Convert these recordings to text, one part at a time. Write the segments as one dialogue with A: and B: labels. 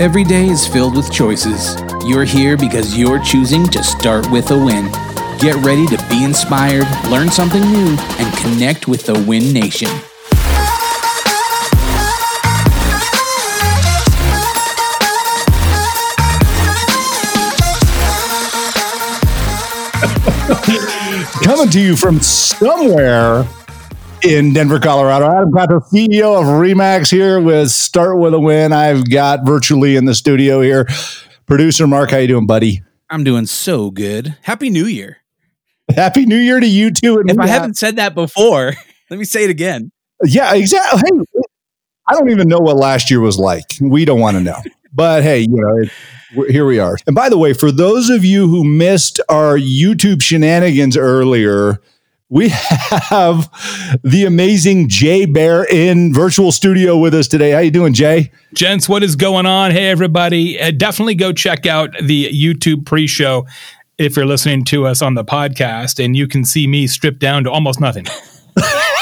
A: Every day is filled with choices. You're here because you're choosing to start with a win. Get ready to be inspired, learn something new, and connect with the Win Nation.
B: Coming to you from somewhere in Denver, Colorado. I've got the CEO of Remax here with Start with a Win. I've got virtually in the studio here. Producer Mark, how you doing, buddy?
A: I'm doing so good. Happy New Year.
B: Happy New Year to you too.
A: And if I have, haven't said that before, let me say it again.
B: Yeah, exactly. Hey, I don't even know what last year was like. We don't want to know. But hey, you know, it, here we are. And by the way, for those of you who missed our YouTube shenanigans earlier, we have the amazing Jay Baer in virtual studio with us today. How you doing, Jay?
C: Gents, what is going on? Hey, everybody! Uh, definitely go check out the YouTube pre-show if you're listening to us on the podcast, and you can see me stripped down to almost nothing.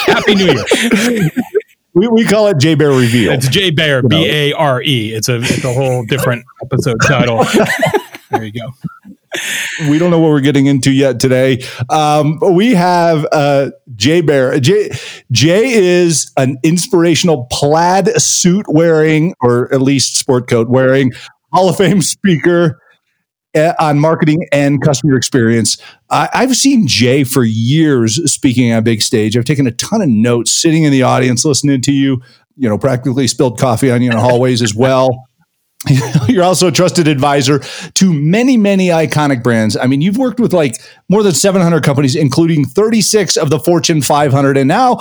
C: Happy New Year!
B: We, we call it Jay Bear Reveal.
C: It's Jay Baer, B A R E. It's a it's a whole different episode title. there you go
B: we don't know what we're getting into yet today. Um, we have uh, Jay Baer. Jay, Jay is an inspirational plaid suit wearing, or at least sport coat wearing, Hall of Fame speaker uh, on marketing and customer experience. I, have seen Jay for years speaking on big stage. I've taken a ton of notes sitting in the audience, listening to you. You know, practically spilled coffee on you in the hallways as well. You're also a trusted advisor to many, many iconic brands. I mean, you've worked with like more than 700 companies, including 36 of the Fortune 500. And now,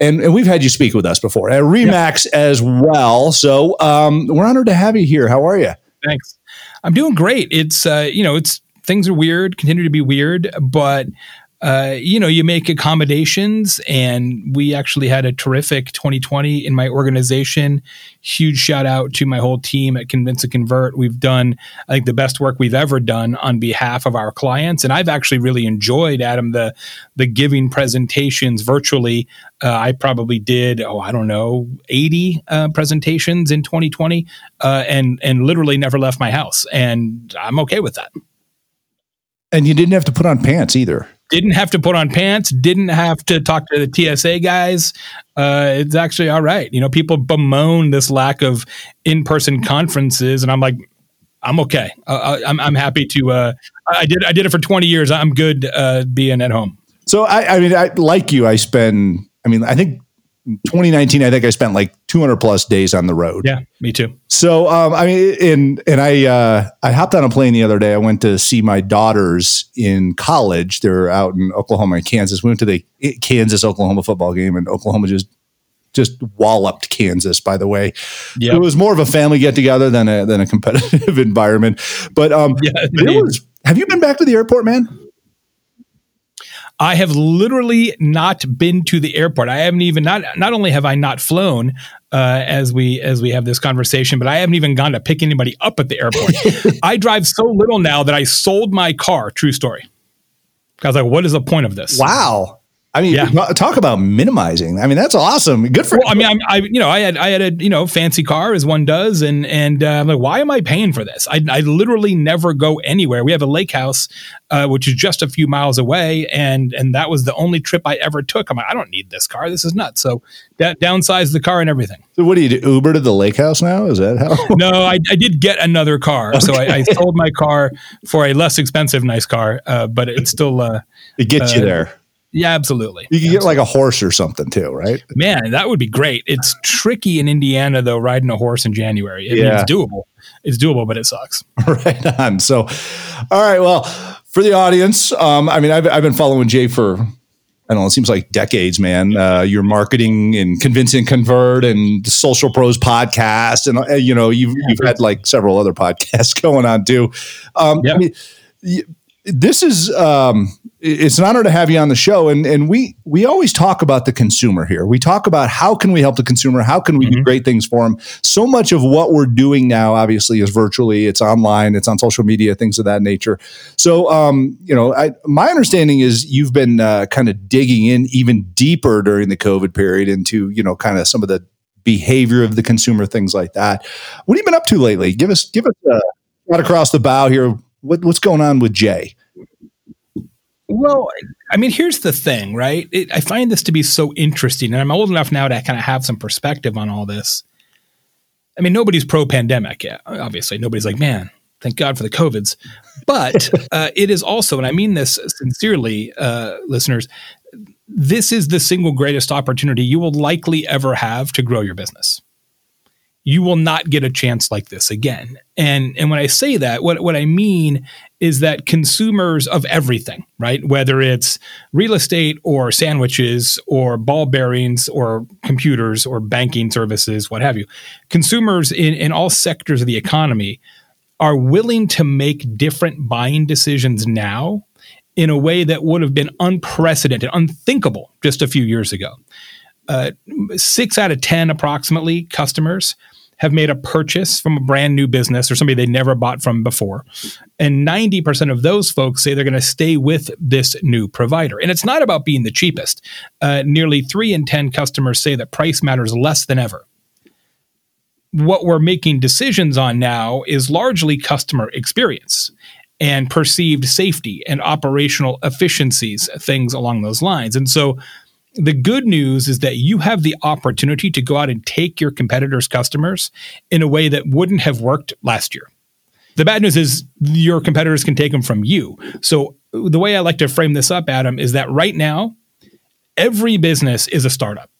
B: and, and we've had you speak with us before at Remax as well. So um, we're honored to have you here. How are you?
C: Thanks. I'm doing great. It's, uh, you know, it's things are weird, continue to be weird, but uh, you know, you make accommodations, and we actually had a terrific 2020 in my organization. Huge shout out to my whole team at Convince and Convert. We've done, I think, the best work we've ever done on behalf of our clients, and I've actually really enjoyed, Adam, the the giving presentations virtually. Uh, I probably did, oh, I don't know, 80 uh, presentations in 2020, uh, and and literally never left my house, and I'm okay with that.
B: And you didn't have to put on pants either
C: didn't have to put on pants, didn't have to talk to the TSA guys. Uh, it's actually all right. You know, people bemoan this lack of in person conferences, and I'm like, I'm okay. Uh, uh, I'm, I'm happy to. Uh, I did I did it for 20 years. I'm good uh, being at home.
B: So I, I mean, I like you. I spend. I mean, I think 2019, I think I spent like 200 plus days on the road.
C: Yeah, me too.
B: So, um, I mean, and and I uh, I hopped on a plane the other day. I went to see my daughters in college. They're out in Oklahoma and Kansas. We went to the Kansas Oklahoma football game, and Oklahoma just just walloped Kansas. By the way, yep. it was more of a family get together than a than a competitive environment. But um, yeah, was. Have you been back to the airport, man?
C: I have literally not been to the airport. I haven't even not not only have I not flown uh, as we as we have this conversation, but I haven't even gone to pick anybody up at the airport. I drive so little now that I sold my car. True story. I was like, what is the point of this?
B: Wow. I mean, yeah. talk about minimizing. I mean, that's awesome. Good for.
C: Well, I mean, I, I, you know, I had, I had a, you know, fancy car as one does, and and uh, I'm like, why am I paying for this? I, I literally never go anywhere. We have a lake house, uh, which is just a few miles away, and and that was the only trip I ever took. I'm like, I don't need this car. This is nuts. So that downsized the car and everything.
B: So what do you do? Uber to the lake house now? Is that how?
C: no, I, I did get another car, okay. so I, I, sold my car for a less expensive, nice car, uh, but it's still. Uh,
B: it gets you uh, there
C: yeah, absolutely.
B: You can
C: get
B: like a horse or something too, right?
C: Man, that would be great. It's tricky in Indiana though, riding a horse in January. I yeah. Mean, it's doable. It's doable, but it sucks.
B: right on. So, all right. Well, for the audience, um, I mean, I've, I've been following Jay for I don't know, it seems like decades, man. Uh, your marketing and convince and convert and social pros podcast. And, uh, you know, you've, you've had like several other podcasts going on too. Um, I mean, this is, um, it's an honor to have you on the show and and we we always talk about the consumer here we talk about how can we help the consumer how can we mm-hmm. do great things for them so much of what we're doing now obviously is virtually it's online it's on social media things of that nature so um, you know I, my understanding is you've been uh, kind of digging in even deeper during the covid period into you know kind of some of the behavior of the consumer, things like that. What have you been up to lately? Give us give us a shot across the bow here. What, what's going on with Jay?
C: Well, I mean, here's the thing, right? It, I find this to be so interesting, and I'm old enough now to kind of have some perspective on all this. I mean, nobody's pro pandemic yet. Obviously, nobody's like, man, thank God for the COVIDs. But uh, it is also, and I mean this sincerely, uh, listeners, this is the single greatest opportunity you will likely ever have to grow your business. You will not get a chance like this again. And and when I say that, what, what I mean is that consumers of everything, right? Whether it's real estate or sandwiches or ball bearings or computers or banking services, what have you, consumers in, in all sectors of the economy are willing to make different buying decisions now in a way that would have been unprecedented, unthinkable just a few years ago. Uh, six out of 10 approximately customers have made a purchase from a brand new business or somebody they never bought from before. And 90% of those folks say they're going to stay with this new provider. And it's not about being the cheapest. Uh, nearly three in 10 customers say that price matters less than ever what we're making decisions on now is largely customer experience and perceived safety and operational efficiencies, things along those lines. And so the good news is that you have the opportunity to go out and take your competitors' customers in a way that wouldn't have worked last year. The bad news is your competitors can take them from you. So the way I like to frame this up, Adam, is that right now, every business is a startup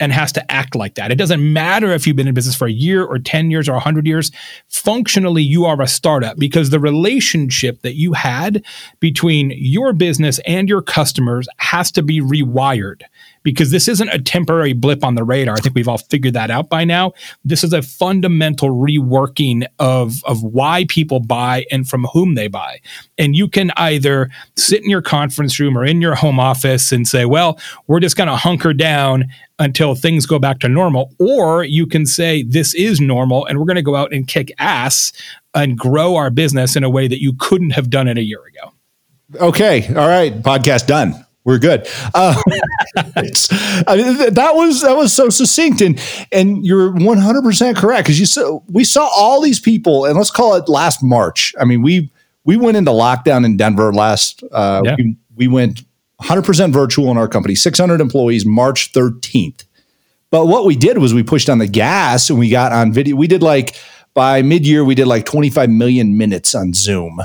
C: and has to act like that. It doesn't matter if you've been in business for a year or 10 years or 100 years. Functionally, you are a startup because the relationship that you had between your business and your customers has to be rewired because this isn't a temporary blip on the radar. I think we've all figured that out by now. This is a fundamental reworking of, of why people buy and from whom they buy. And you can either sit in your conference room or in your home office and say, well, we're just going to hunker down until things go back to normal. Or you can say, this is normal and we're going to go out and kick ass and grow our business in a way that you couldn't have done it a year ago.
B: Okay. All right. Podcast done we're good. Uh, I mean, that was that was so succinct, and and you're 100 percent correct because you saw we saw all these people, and let's call it last March. I mean, we we went into lockdown in Denver last. Uh, yeah. we, we went 100 percent virtual in our company, 600 employees, March 13th. But what we did was we pushed on the gas and we got on video. We did like by mid year, we did like 25 million minutes on Zoom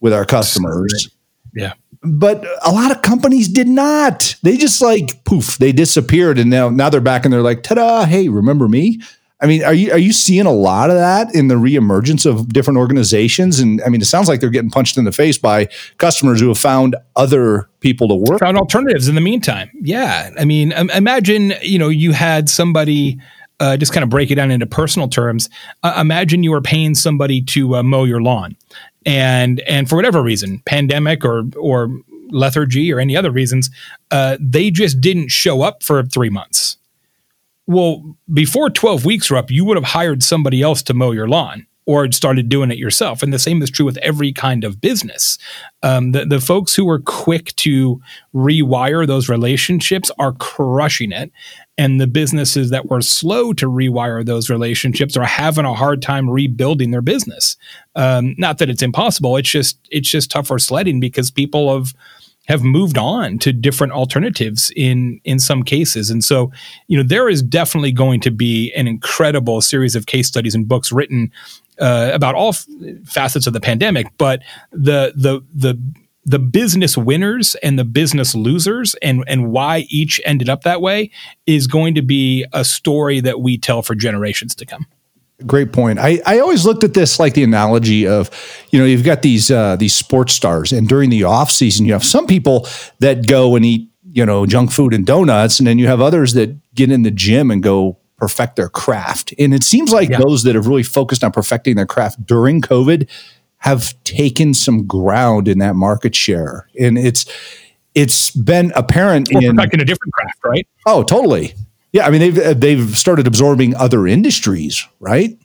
B: with our customers.
C: Yeah
B: but a lot of companies did not. They just like poof, they disappeared, and now now they're back and they're like, ta-da! Hey, remember me? I mean, are you are you seeing a lot of that in the reemergence of different organizations? And I mean, it sounds like they're getting punched in the face by customers who have found other people to work.
C: Found alternatives in the meantime. Yeah, I mean, imagine you know you had somebody. Uh, just kind of break it down into personal terms. Uh, imagine you were paying somebody to uh, mow your lawn, and and for whatever reason, pandemic or or lethargy or any other reasons, uh, they just didn't show up for three months. Well, before 12 weeks were up, you would have hired somebody else to mow your lawn or started doing it yourself. And the same is true with every kind of business. Um, the, the folks who are quick to rewire those relationships are crushing it. And the businesses that were slow to rewire those relationships are having a hard time rebuilding their business. Um, not that it's impossible; it's just it's just tougher sledding because people have have moved on to different alternatives in in some cases and so you know there is definitely going to be an incredible series of case studies and books written uh, about all f- facets of the pandemic, but the the the the business winners and the business losers and and why each ended up that way is going to be a story that we tell for generations to come.
B: Great point. I, I always looked at this like the analogy of, you know, you've got these uh, these sports stars, and during the off season, you have some people that go and eat, you know, junk food and donuts, and then you have others that get in the gym and go perfect their craft. And it seems like yeah. those that have really focused on perfecting their craft during COVID have taken some ground in that market share. And it's it's been apparent
C: in perfecting a different craft, right?
B: Oh, totally. Yeah, I mean they've they've started absorbing other industries, right?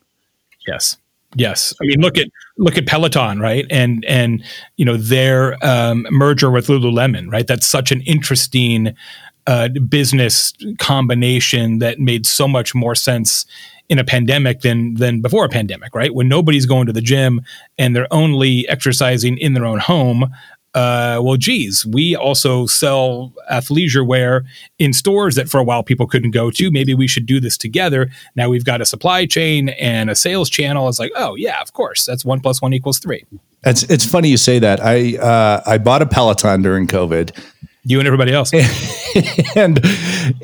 C: Yes. Yes, I mean look at look at Peloton, right? And and you know their um, merger with Lululemon, right? That's such an interesting uh, business combination that made so much more sense in a pandemic than than before a pandemic, right? When nobody's going to the gym and they're only exercising in their own home. Uh, well, geez, we also sell athleisure wear in stores that for a while people couldn't go to. Maybe we should do this together. Now we've got a supply chain and a sales channel. It's like, oh yeah, of course, that's one plus one equals three.
B: It's it's funny you say that. I uh, I bought a Peloton during COVID.
C: You and everybody else.
B: and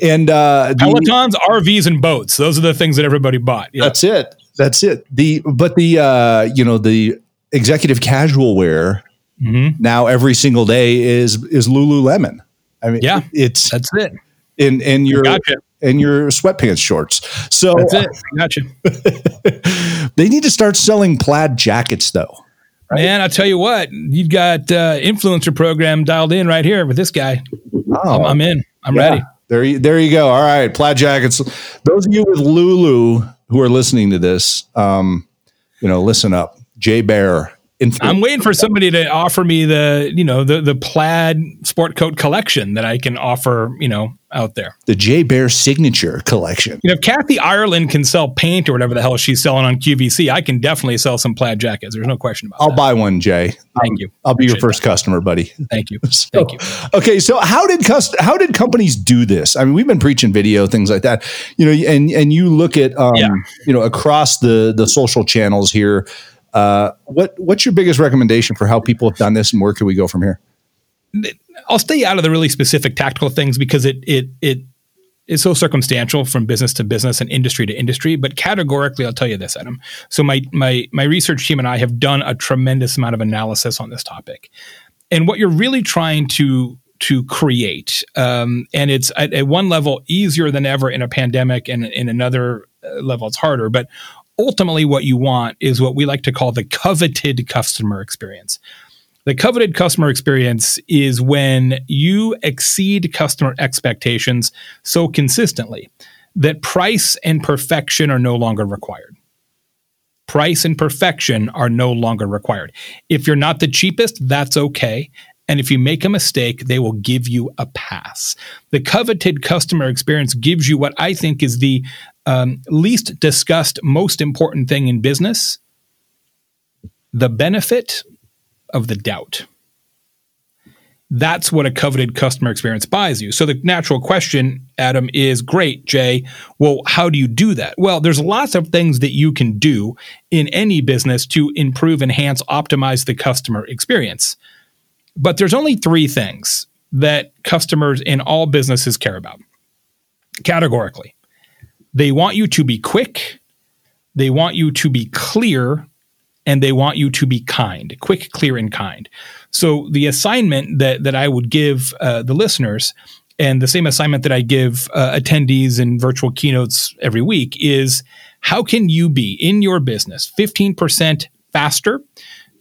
B: and uh,
C: Pelotons, RVs, and boats. Those are the things that everybody bought.
B: Yeah. That's it. That's it. The but the uh, you know the executive casual wear mm-hmm. now every single day is is Lululemon. I mean,
C: yeah,
B: it's
C: that's it.
B: In in your gotcha. in your sweatpants shorts. So
C: that's it. Gotcha.
B: they need to start selling plaid jackets though.
C: Right? Man, I'll tell you what, you've got uh, influencer program dialed in right here with this guy. Oh, I'm, I'm in. I'm yeah. ready.
B: There you, there you go. All right, plaid jackets. Those of you with Lulu who are listening to this, um, you know, listen up. Jay Baer
C: I'm waiting for somebody to offer me the, you know, the the plaid sport coat collection that I can offer, you know, out there.
B: The Jay Baer signature collection.
C: You know, if Kathy Ireland can sell paint or whatever the hell she's selling on QVC, I can definitely sell some plaid jackets. There's no question about
B: I'll
C: that.
B: I'll buy one, Jay.
C: Thank you.
B: I'll be your first that. customer, buddy.
C: Thank you. So, Thank you.
B: Okay, so how did cust- how did companies do this? I mean, we've been preaching video things like that, you know, and and you look at um, yeah. you know across the the social channels here uh, what what's your biggest recommendation for how people have done this, and where can we go from here?
C: I'll stay out of the really specific tactical things because it it it is so circumstantial from business to business and industry to industry. But categorically, I'll tell you this, Adam. So my my my research team and I have done a tremendous amount of analysis on this topic, and what you're really trying to to create, um, and it's at, at, one level easier than ever in a pandemic, and in another uh, level it's harder. But ultimately what you want is what we like to call the coveted customer experience. The coveted customer experience is when you exceed customer expectations so consistently that price and perfection are no longer required. Price and perfection are no longer required. If you're not the cheapest, that's okay. And if you make a mistake, they will give you a pass. The coveted customer experience gives you what I think is the um, least discussed, most important thing in business the benefit of the doubt. That's what a coveted customer experience buys you. So the natural question, Adam, is great, Jay. Well, how do you do that? Well, there's lots of things that you can do in any business to improve, enhance, optimize the customer experience. But there's only three things that customers in all businesses care about categorically. They want you to be quick, they want you to be clear, and they want you to be kind, quick, clear, and kind. So the assignment that that I would give uh, the listeners, and the same assignment that I give uh, attendees in virtual keynotes every week, is how can you be in your business 15% faster,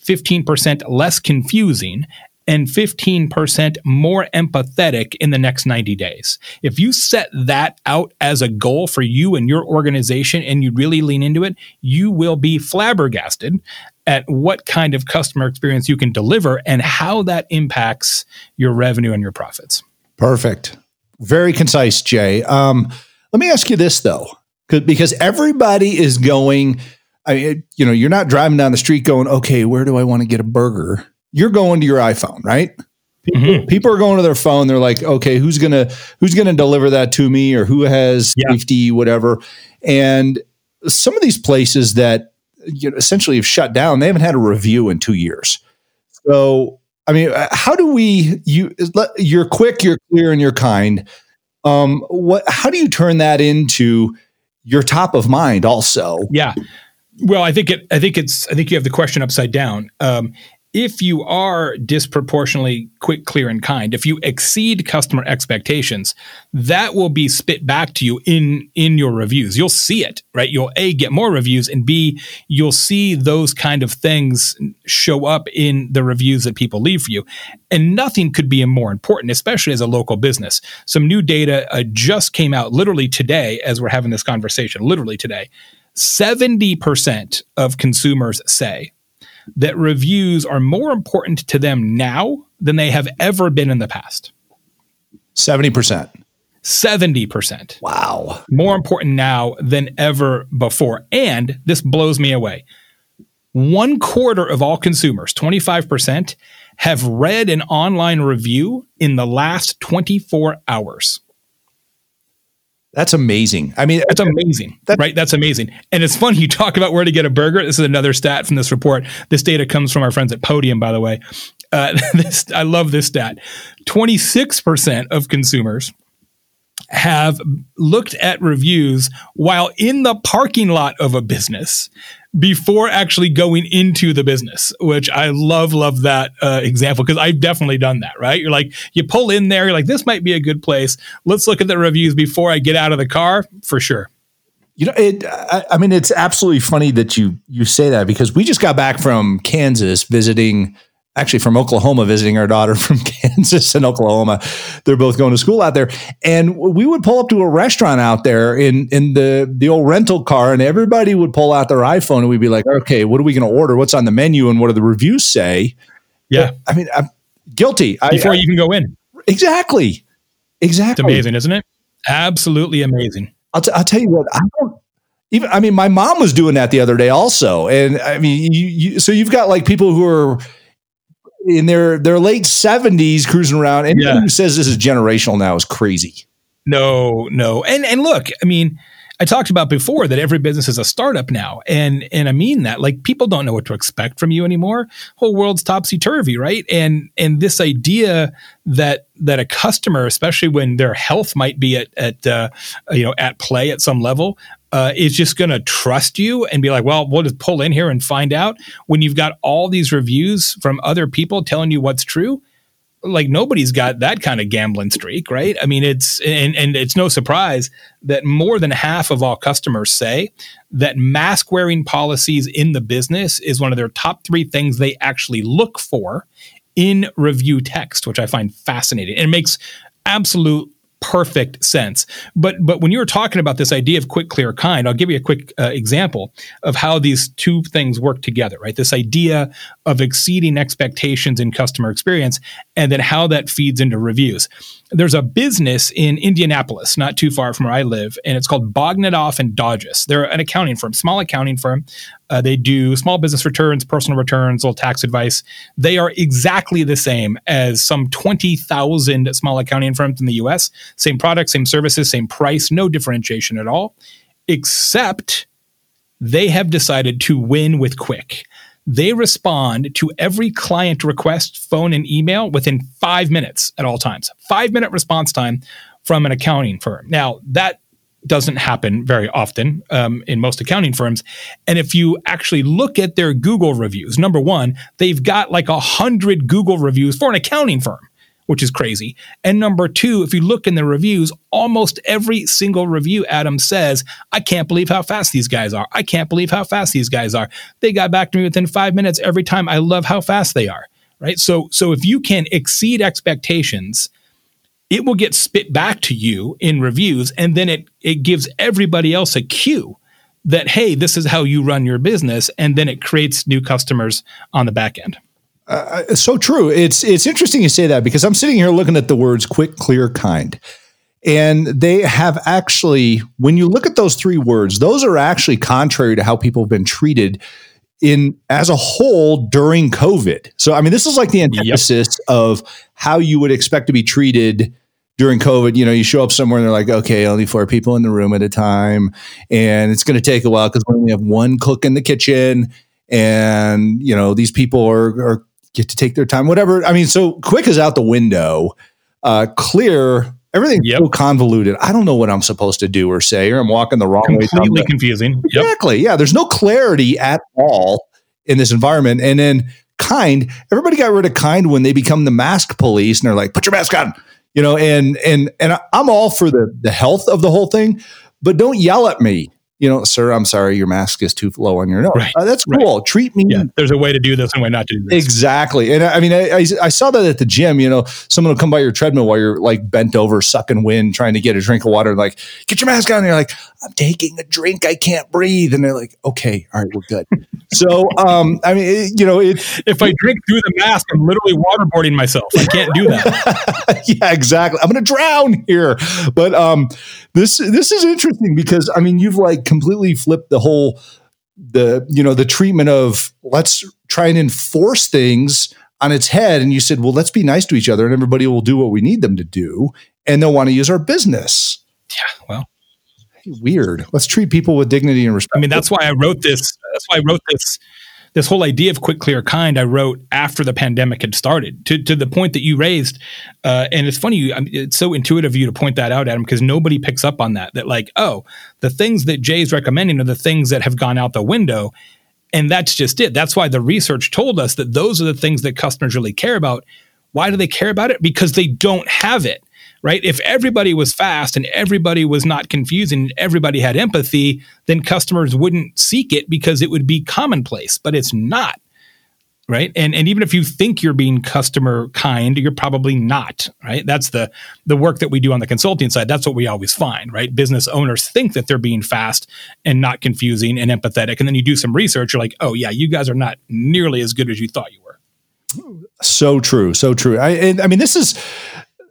C: 15% less confusing, and 15% more empathetic in the next 90 days. If you set that out as a goal for you and your organization and you really lean into it, you will be flabbergasted at what kind of customer experience you can deliver and how that impacts your revenue and your profits.
B: Perfect. Very concise, Jay. Um, let me ask you this though, because everybody is going. I you know, you're not driving down the street going, okay, where do I want to get a burger? You're going to your iPhone, right? People, mm-hmm. people, are going to their phone. They're like, okay, who's gonna who's gonna deliver that to me, or who has yeah. safety, whatever. And some of these places that you know, essentially have shut down, they haven't had a review in two years. So, I mean, uh, how do we? You you're quick, you're clear, and you're kind. Um, what? How do you turn that into your top of mind? Also,
C: yeah. Well, I think it. I think it's. I think you have the question upside down. Um, if you are disproportionately quick, clear, and kind, if you exceed customer expectations, that will be spit back to you in in your reviews. You'll see it, right? You'll a get more reviews, and b you'll see those kind of things show up in the reviews that people leave for you. And nothing could be more important, especially as a local business. Some new data uh, just came out literally today as we're having this conversation. Literally today, seventy percent of consumers say that reviews are more important to them now than they have ever been in the past.
B: 70%.
C: 70%.
B: Wow.
C: More important now than ever before. And this blows me away. One quarter of all consumers, 25%, have read an online review in the last 24 hours.
B: That's amazing. I mean,
C: that's amazing, that's, right? That's amazing. And it's funny you talk about where to get a burger. This is another stat from this report. This data comes from our friends at Podium, by the way. Uh, this, I love this stat. 26% of consumers have looked at reviews while in the parking lot of a business before actually going into the business, which I love, love that uh, example because I've definitely done that, right? You're like, you pull in there, you're like, this might be a good place. Let's look at the reviews before I get out of the car for sure.
B: You know, it, I, I mean, it's absolutely funny that you you say that because we just got back from Kansas visiting actually from Oklahoma visiting our daughter from Kansas and Oklahoma. They're both going to school out there. And we would pull up to a restaurant out there in, in the, the old rental car and everybody would pull out their iPhone and we'd be like, okay, what are we going to order? What's on the menu and what do the reviews say?
C: Yeah.
B: But, I mean, I'm guilty.
C: Before
B: I,
C: you can go in.
B: Exactly. Exactly.
C: It's amazing, isn't it? Absolutely amazing.
B: I'll, t- I'll tell you what, I don't, even, I mean, my mom was doing that the other day also. And I mean, you, you so you've got like people who are, in their their late seventies cruising around. And yeah. who says this is generational now is crazy.
C: No, no. And and look, I mean, I talked about before that every business is a startup now. And and I mean that. Like people don't know what to expect from you anymore. Whole world's topsy turvy, right? And and this idea that that a customer, especially when their health might be at at uh, you know at play at some level, uh, is just going to trust you and be like, well, we'll just pull in here and find out. When you've got all these reviews from other people telling you what's true, like nobody's got that kind of gambling streak, right? I mean, it's and and it's no surprise that more than half of all customers say that mask wearing policies in the business is one of their top three things they actually look for in review text, which I find fascinating. And it makes absolute perfect sense. But but when you were talking about this idea of quick, clear, kind, I'll give you a quick uh, example of how these two things work together. Right, this idea of exceeding expectations in customer experience, and then how that feeds into reviews. There's a business in Indianapolis, not too far from where I live, and it's called Bognedoff and Dodges. They're an accounting firm, small accounting firm. Uh, they do small business returns, personal returns, little tax advice. They are exactly the same as some 20,000 small accounting firms in the US. Same product, same services, same price, no differentiation at all, except they have decided to win with Quick. They respond to every client request, phone, and email within five minutes at all times. Five minute response time from an accounting firm. Now, that doesn't happen very often um, in most accounting firms. And if you actually look at their Google reviews, number one, they've got like a hundred Google reviews for an accounting firm, which is crazy. And number two, if you look in the reviews, almost every single review, Adam says, I can't believe how fast these guys are. I can't believe how fast these guys are. They got back to me within five minutes every time. I love how fast they are. Right. So, so if you can exceed expectations, it will get spit back to you in reviews and then it it gives everybody else a cue that hey this is how you run your business and then it creates new customers on the back end
B: uh, so true it's it's interesting you say that because i'm sitting here looking at the words quick clear kind and they have actually when you look at those three words those are actually contrary to how people have been treated in as a whole during covid so i mean this is like the antithesis yep. of how you would expect to be treated during COVID, you know, you show up somewhere and they're like, okay, only four people in the room at a time. And it's going to take a while because we only have one cook in the kitchen. And, you know, these people are, are get to take their time, whatever. I mean, so quick is out the window. Uh, clear, everything's yep. so convoluted. I don't know what I'm supposed to do or say, or I'm walking the wrong
C: Completely
B: way.
C: Completely confusing.
B: Yep. Exactly. Yeah. There's no clarity at all in this environment. And then kind, everybody got rid of kind when they become the mask police and they're like, put your mask on you know, and and and I'm all for the the health of the whole thing, but don't yell at me. You know, sir, I'm sorry, your mask is too low on your nose. Right. Uh, that's cool. Right. Treat me.
C: Yeah, there's a way to do this and a way not to do this.
B: Exactly. And I mean, I, I, I saw that at the gym. You know, someone will come by your treadmill while you're like bent over, sucking wind, trying to get a drink of water. Like, get your mask on. And you're like, I'm taking a drink. I can't breathe. And they're like, okay, all right, we're good. So, um, I mean, it, you know, it,
C: if I drink through the mask, I'm literally waterboarding myself. I can't do that.
B: yeah, exactly. I'm going to drown here. But um, this this is interesting because I mean, you've like completely flipped the whole the you know the treatment of let's try and enforce things on its head, and you said, well, let's be nice to each other, and everybody will do what we need them to do, and they'll want to use our business.
C: Yeah, well,
B: weird. Let's treat people with dignity and respect.
C: I mean, that's why I wrote this. That's why I wrote this. This whole idea of quick, clear, kind, I wrote after the pandemic had started. To to the point that you raised, uh, and it's funny. You, I mean, it's so intuitive of you to point that out, Adam, because nobody picks up on that. That like, oh, the things that Jay's recommending are the things that have gone out the window, and that's just it. That's why the research told us that those are the things that customers really care about. Why do they care about it? Because they don't have it right? If everybody was fast and everybody was not confusing, and everybody had empathy, then customers wouldn't seek it because it would be commonplace, but it's not. Right. And and even if you think you're being customer kind, you're probably not. Right. That's the the work that we do on the consulting side. That's what we always find. Right. Business owners think that they're being fast and not confusing and empathetic. And then you do some research, you're like, oh yeah, you guys are not nearly as good as you thought you were.
B: So true. So true. I I mean, this is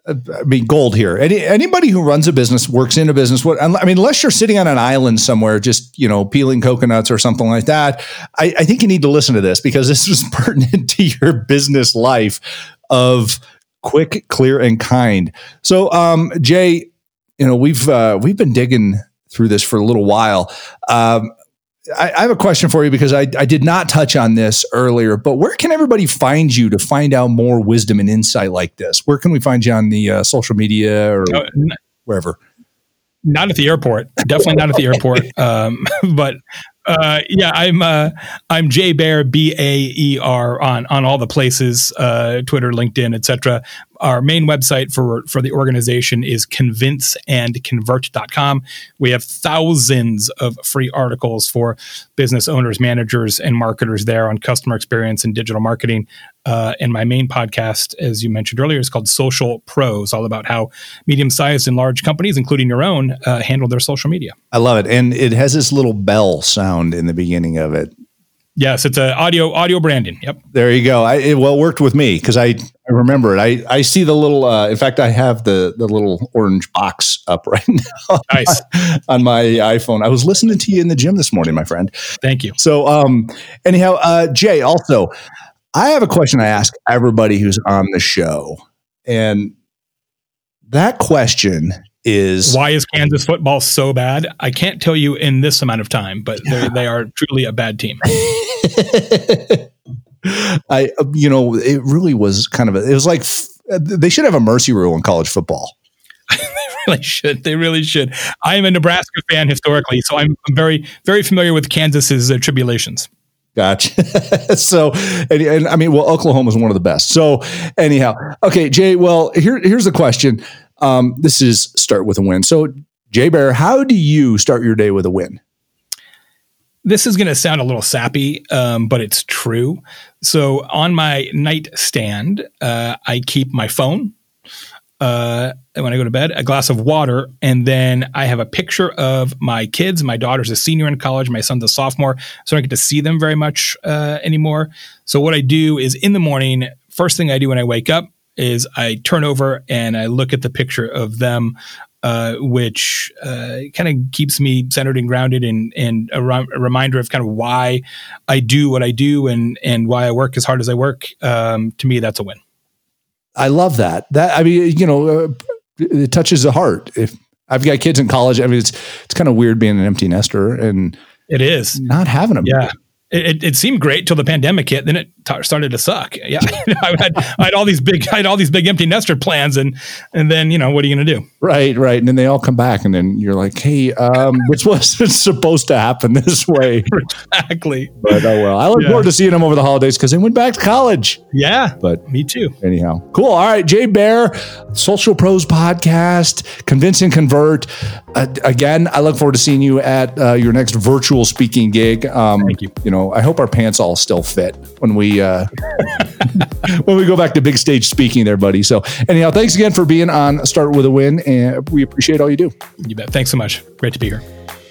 B: I mean, gold here. Any, anybody who runs a business, works in a business, what, I mean, unless you're sitting on an island somewhere, just, you know, peeling coconuts or something like that, I, I think you need to listen to this because this is pertinent to your business life of quick, clear, and kind. So, um, Jay, you know, we've, uh, we've been digging through this for a little while. Um, I, I, have a question for you because I, I did not touch on this earlier, but where can everybody find you to find out more wisdom and insight like this? Where can we find you on the uh, social media or no, wherever?
C: Not at the airport. Definitely not at the airport. Um, but uh, yeah, I'm uh, I'm Jay Baer B A E R on on all the places, uh, Twitter, LinkedIn, etc our main website for for the organization is convinceandconvert.com. We have thousands of free articles for business owners, managers, and marketers there on customer experience and digital marketing. Uh, and my main podcast, as you mentioned earlier, is called Social Pros, all about how medium-sized and large companies, including your own, uh, handle their social media.
B: I love it, and it has this little bell sound in the beginning of it.
C: Yes, it's a audio audio branding. Yep.
B: There you go. I, it well worked with me because I, I remember it. I, I see the little. Uh, in fact, I have the the little orange box up right now.
C: Nice
B: on my iPhone. I was listening to you in the gym this morning, my friend.
C: Thank you.
B: So, um, anyhow, uh, Jay. Also, I have a question I ask everybody who's on the show, and that question is
C: why is Kansas football so bad? I can't tell you in this amount of time, but yeah. they are truly a bad team.
B: I, you know, it really was kind of a, it was like they should have a mercy rule in college football.
C: they really should. They really should. I am a Nebraska fan historically, so I'm very, very familiar with Kansas's uh, tribulations.
B: Gotcha. so, and, and, I mean, well, Oklahoma is one of the best. So, anyhow, okay, Jay. Well, here, here's the question. Um, this is start with a win. So, Jay Baer, how do you start your day with a win?
C: This is going to sound a little sappy, um, but it's true. So, on my nightstand, uh, I keep my phone. Uh, when I go to bed, a glass of water, and then I have a picture of my kids. My daughter's a senior in college, my son's a sophomore, so I don't get to see them very much uh, anymore. So what I do is in the morning, first thing I do when I wake up, is I turn over and I look at the picture of them, uh, which uh, kind of keeps me centered and grounded, and and a, a, reminder of kind of why I do what I do and and why I work as hard as I work. Um, to me, that's a win.
B: I love that. That I mean, you know, uh, it touches the heart. If I've got kids in college, I mean, it's it's kind of weird being an empty nester and
C: it is
B: not having them.
C: Yeah. It, it, seemed great till the pandemic hit. Then it t- started to suck. Yeah, I had I had all these big I had all these big empty nester plans, and and then you know what are you going to do?
B: Right, right. And then they all come back, and then you're like, hey, um, which wasn't supposed to happen this way.
C: exactly.
B: But oh well. I look yeah. forward to seeing them over the holidays because they went back to college.
C: Yeah,
B: but
C: me too.
B: Anyhow, cool. All right, Jay Baer, Social Pros podcast, Convince and Convert. Uh, again, I look forward to seeing you at uh, your next virtual speaking gig. Um,
C: Thank you.
B: You know know, I hope our pants all still fit when we uh, when we go back to big stage speaking there, buddy. So anyhow, thanks again for being on Start with a Win, and we appreciate all you do.
C: You bet. Thanks so much. Great to be here.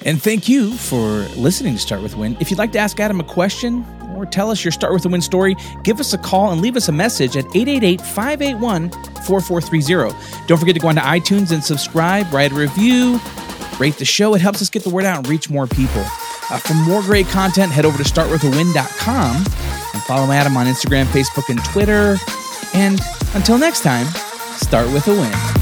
A: And thank you for listening to Start with Win. If you'd like to ask Adam a question or tell us your Start with a Win story, give us a call and leave us a message at 888 581 4430. Don't forget to go onto iTunes and subscribe, write a review, rate the show. It helps us get the word out and reach more people. Uh, for more great content, head over to startwithawin.com and follow Adam on Instagram, Facebook, and Twitter. And until next time, start with a win.